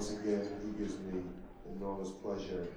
once again, he gives me enormous pleasure.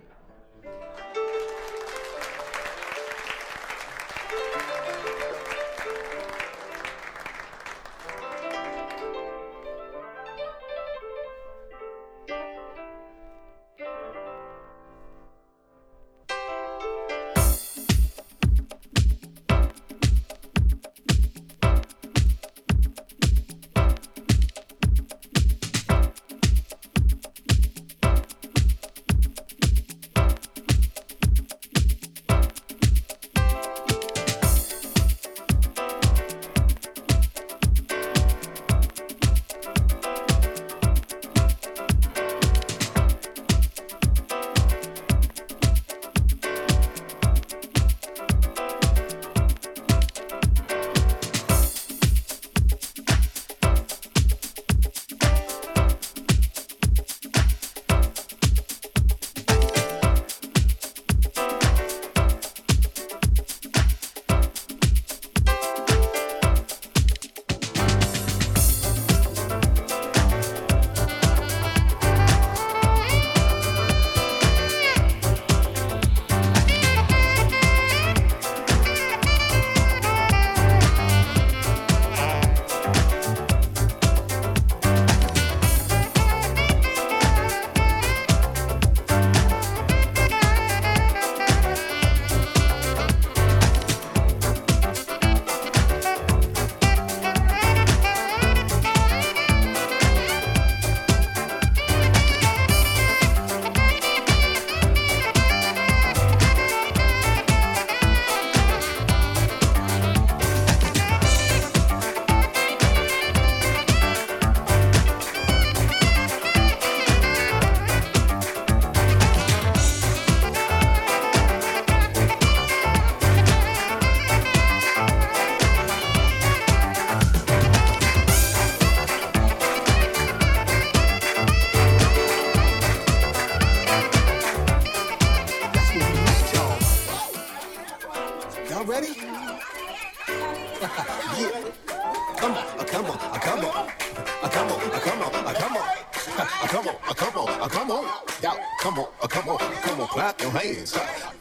clap your hands.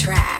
Track.